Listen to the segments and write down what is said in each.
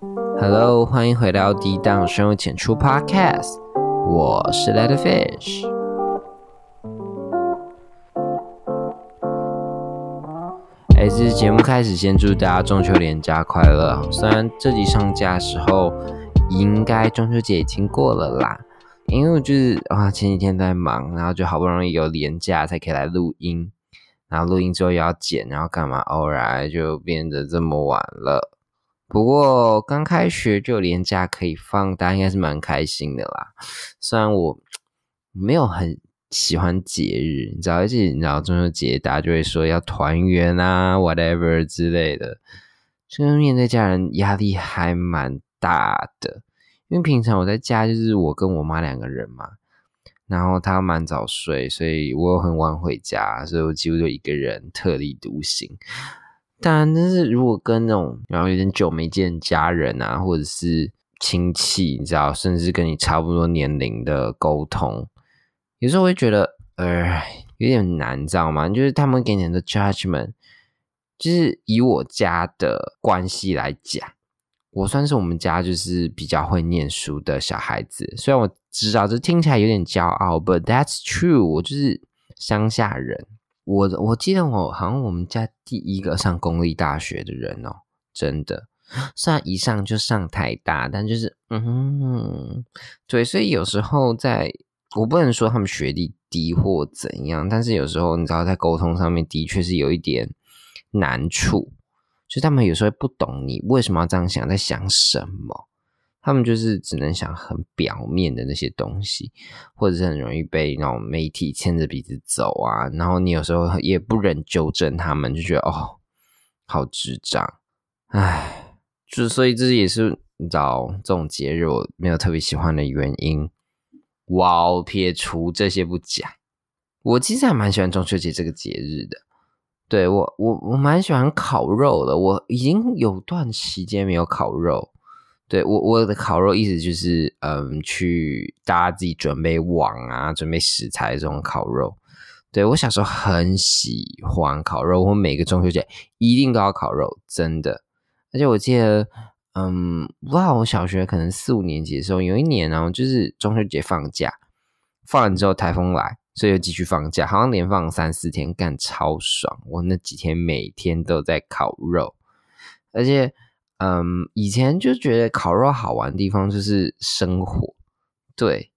Hello，欢迎回到低档生物浅出 Podcast，我是 Let Fish。哎，这节目开始先祝大家中秋连假快乐。虽然这集上架的时候，应该中秋节已经过了啦，因为我就是啊前几天在忙，然后就好不容易有连假才可以来录音。然后录音之后要剪，然后干嘛？偶然就变得这么晚了。不过刚开学就连假可以放，大家应该是蛮开心的啦。虽然我没有很喜欢节日，你知道，而且你知道中秋节大家就会说要团圆啊，whatever 之类的，就是面对家人压力还蛮大的。因为平常我在家就是我跟我妈两个人嘛。然后她蛮早睡，所以我很晚回家，所以我几乎就一个人特立独行。当然，但是如果跟那种然后有点久没见家人啊，或者是亲戚，你知道，甚至跟你差不多年龄的沟通，有时候会觉得呃有点难，知道吗？就是他们给你的 judgment，就是以我家的关系来讲。我算是我们家就是比较会念书的小孩子，虽然我知道这听起来有点骄傲，but that's true。我就是乡下人，我我记得我好像我们家第一个上公立大学的人哦，真的，虽然一上就上台大，但就是嗯，对，所以有时候在我不能说他们学历低或怎样，但是有时候你知道在沟通上面的确是有一点难处。就他们有时候不懂你为什么要这样想，在想什么？他们就是只能想很表面的那些东西，或者是很容易被那种媒体牵着鼻子走啊。然后你有时候也不忍纠正他们，就觉得哦，好智障，唉，就所以这也是你知道这种节日我没有特别喜欢的原因。哇，撇除这些不讲，我其实还蛮喜欢中秋节这个节日的。对我，我我蛮喜欢烤肉的。我已经有段时间没有烤肉。对我，我的烤肉意思就是，嗯，去大家自己准备网啊，准备食材这种烤肉。对我小时候很喜欢烤肉，我每个中秋节一定都要烤肉，真的。而且我记得，嗯，不知道我小学可能四五年级的时候，有一年然后，就是中秋节放假，放完之后台风来。所以又继续放假，好像连放三四天，干超爽。我那几天每天都在烤肉，而且，嗯，以前就觉得烤肉好玩的地方就是生火，对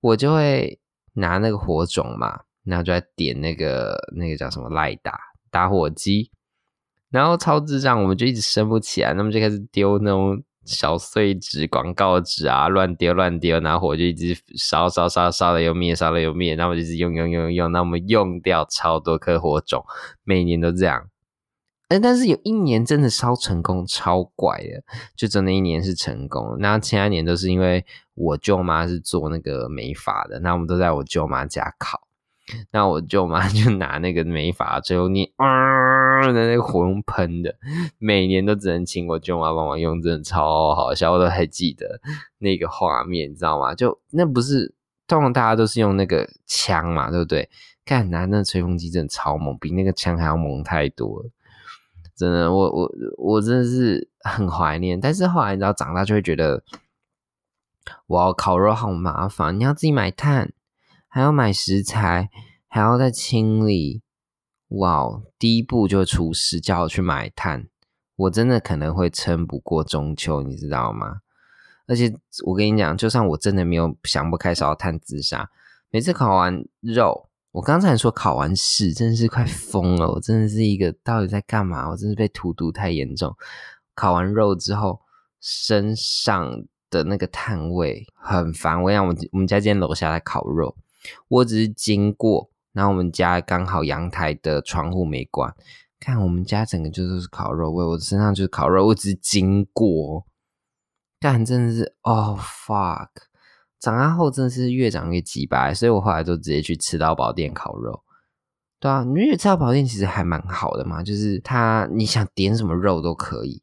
我就会拿那个火种嘛，然后就在点那个那个叫什么赖打打火机，然后超智障，我们就一直升不起来，那么就开始丢那种。小碎纸、广告纸啊，乱丢乱丢，拿火就一直烧烧烧，烧了又灭，烧了又灭，那我就一直用用用用，那我们用掉超多颗火种，每年都这样。哎，但是有一年真的烧成功，超怪的，就真的一年是成功。那其他年都是因为我舅妈是做那个美发的，那我们都在我舅妈家烤，那我舅妈 就拿那个美发，最后你啊。的那个火用喷的，每年都只能请我舅妈帮忙用，真的超好笑，我都还记得那个画面，你知道吗？就那不是通常大家都是用那个枪嘛，对不对？看拿那吹风机真的超猛，比那个枪还要猛太多了。真的，我我我真的是 很怀念。但是后来你知道，长大就会觉得，哇，烤肉好麻烦，你要自己买炭，还要买食材，还要再清理。哇，第一步就出师，叫我去买炭，我真的可能会撑不过中秋，你知道吗？而且我跟你讲，就算我真的没有想不开烧炭自杀，每次烤完肉，我刚才说考完试，真的是快疯了，我真的是一个到底在干嘛？我真是被荼毒太严重。烤完肉之后，身上的那个炭味很烦。我讲，我我们家今天楼下在烤肉，我只是经过。然后我们家刚好阳台的窗户没关，看我们家整个就都是烤肉味，我身上就是烤肉，我只是经过，但真的是哦 fuck，长大后真的是越长越鸡巴，所以我后来就直接去吃到宝店烤肉。对啊，你觉得吃到饱店其实还蛮好的嘛，就是他你想点什么肉都可以，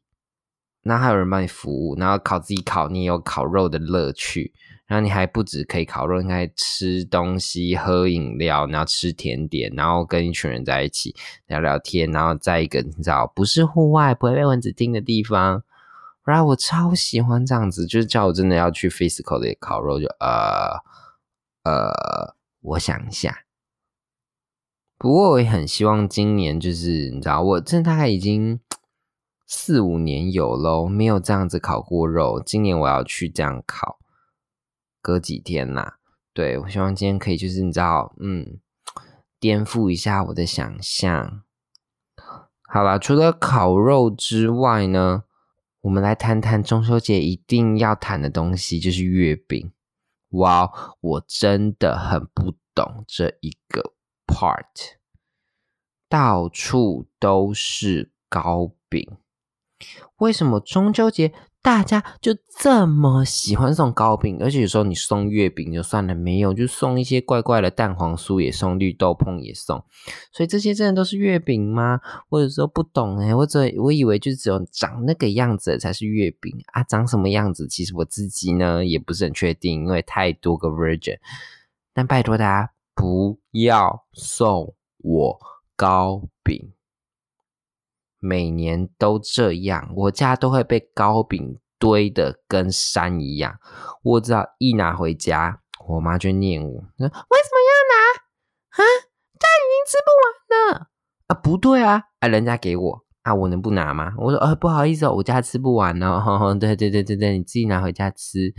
那还有人帮你服务，然后烤自己烤，你也有烤肉的乐趣。然后你还不止可以烤肉，应该吃东西、喝饮料，然后吃甜点，然后跟一群人在一起聊聊天，然后在一个你知道不是户外、不会被蚊子叮的地方，然后我超喜欢这样子，就是叫我真的要去 physical 的烤肉，就呃呃，我想一下。不过我也很希望今年就是你知道，我这大概已经四五年有喽，没有这样子烤过肉。今年我要去这样烤，隔几天呐？对我希望今天可以就是你知道，嗯，颠覆一下我的想象。好了，除了烤肉之外呢？我们来谈谈中秋节一定要谈的东西，就是月饼。哇，我真的很不懂这一个 part，到处都是糕饼，为什么中秋节？大家就这么喜欢送糕饼，而且有时候你送月饼就算了，没有就送一些怪怪的蛋黄酥，也送绿豆椪也送，所以这些真的都是月饼吗？我有时候不懂哎，或者我以为就只有长那个样子才是月饼啊，长什么样子？其实我自己呢也不是很确定，因为太多个 version。但拜托大家不要送我糕饼。每年都这样，我家都会被糕饼堆的跟山一样。我知道一拿回家，我妈就念我：“说为什么要拿？啊，家已经吃不完了啊！不对啊，啊，人家给我啊，我能不拿吗？”我说：“呃，不好意思哦，我家吃不完哦。”对对对对对，你自己拿回家吃。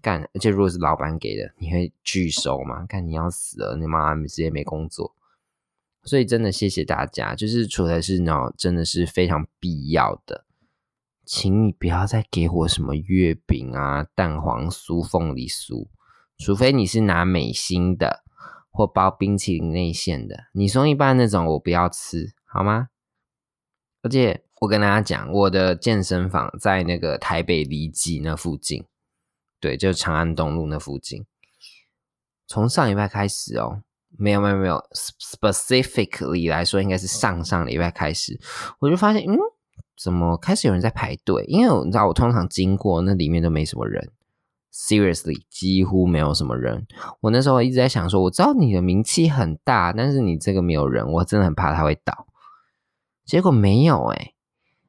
干，而且如果是老板给的，你会拒收吗？看你要死了，你妈直接没工作。所以真的谢谢大家，就是除了是呢，真的是非常必要的，请你不要再给我什么月饼啊、蛋黄酥、凤梨酥，除非你是拿美心的或包冰淇淋内馅的，你送一半那种我不要吃，好吗？而且我跟大家讲，我的健身房在那个台北离基那附近，对，就是长安东路那附近，从上礼拜开始哦。没有没有没有，specifically 来说，应该是上上礼拜开始，我就发现，嗯，怎么开始有人在排队？因为你知道，我通常经过那里面都没什么人，seriously 几乎没有什么人。我那时候一直在想说，我知道你的名气很大，但是你这个没有人，我真的很怕他会倒。结果没有哎，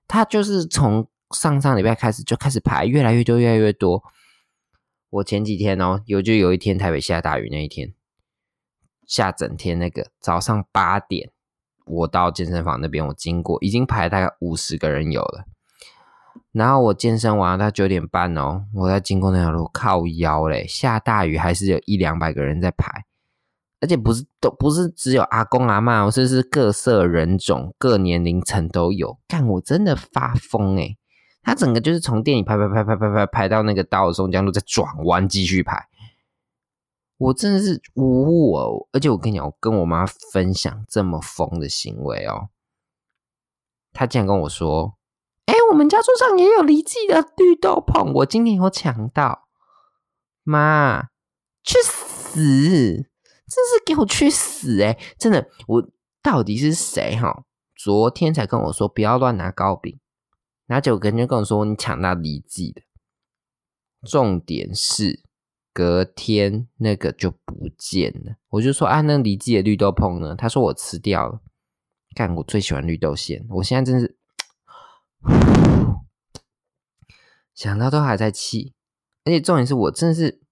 他就是从上上礼拜开始就开始排，越来越多，越来越多。我前几天哦，有就有一天台北下大雨那一天。下整天那个早上八点，我到健身房那边，我经过已经排大概五十个人有了。然后我健身完到九点半哦，我在经过那条路靠腰嘞，下大雨还是有一两百个人在排，而且不是都不是只有阿公阿妈，甚至是各色人种、各年龄层都有。干我真的发疯诶他整个就是从电影排排排排排排排到那个到松江路再转弯继续排。我真的是无哦，而且我跟你讲，我跟我妈分享这么疯的行为哦，她竟然跟我说：“哎，我们家桌上也有离记的绿豆椪，我今天有抢到。”妈，去死！真是给我去死！哎，真的，我到底是谁哈？昨天才跟我说不要乱拿糕饼，拿九根就跟我说你抢到离记的，重点是。隔天那个就不见了，我就说啊，那李记的绿豆椪呢？他说我吃掉了。看我最喜欢绿豆馅，我现在真是 想到都还在气，而且重点是我真的是。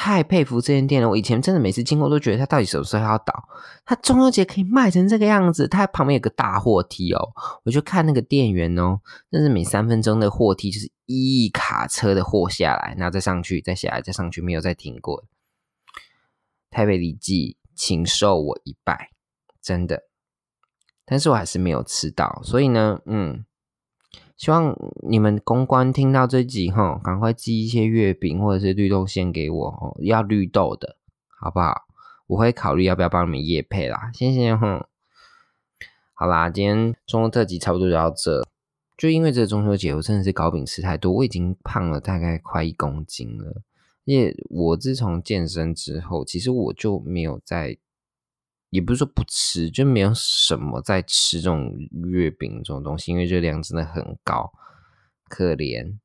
太佩服这间店了！我以前真的每次经过都觉得它到底什么时候要倒？它中秋节可以卖成这个样子，它旁边有个大货梯哦，我就看那个店员哦，真是每三分钟的货梯就是一卡车的货下来，然后再上去，再下来，再上去，没有再停过。台北李记，请受我一拜，真的，但是我还是没有吃到，所以呢，嗯。希望你们公关听到这集哈，赶快寄一些月饼或者是绿豆馅给我哦，要绿豆的好不好？我会考虑要不要帮你们夜配啦，谢谢哈。好啦，今天中特辑差不多就到这，就因为这个中秋节，我真的是糕饼吃太多，我已经胖了大概快一公斤了。因为我自从健身之后，其实我就没有在。也不是说不吃，就没有什么在吃这种月饼这种东西，因为热量真的很高，可怜。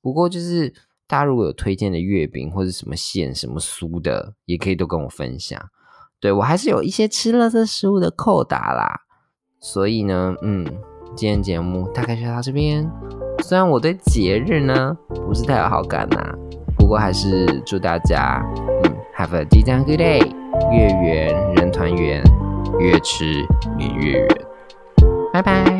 不过就是大家如果有推荐的月饼或者什么馅、什么酥的，也可以都跟我分享。对我还是有一些吃了这食物的扣打啦，所以呢，嗯，今天节目大概就到这边，虽然我对节日呢不是太有好感呐，不过还是祝大家嗯，Have a 即将 good day，月圆人团圆，越吃你月圆，拜拜。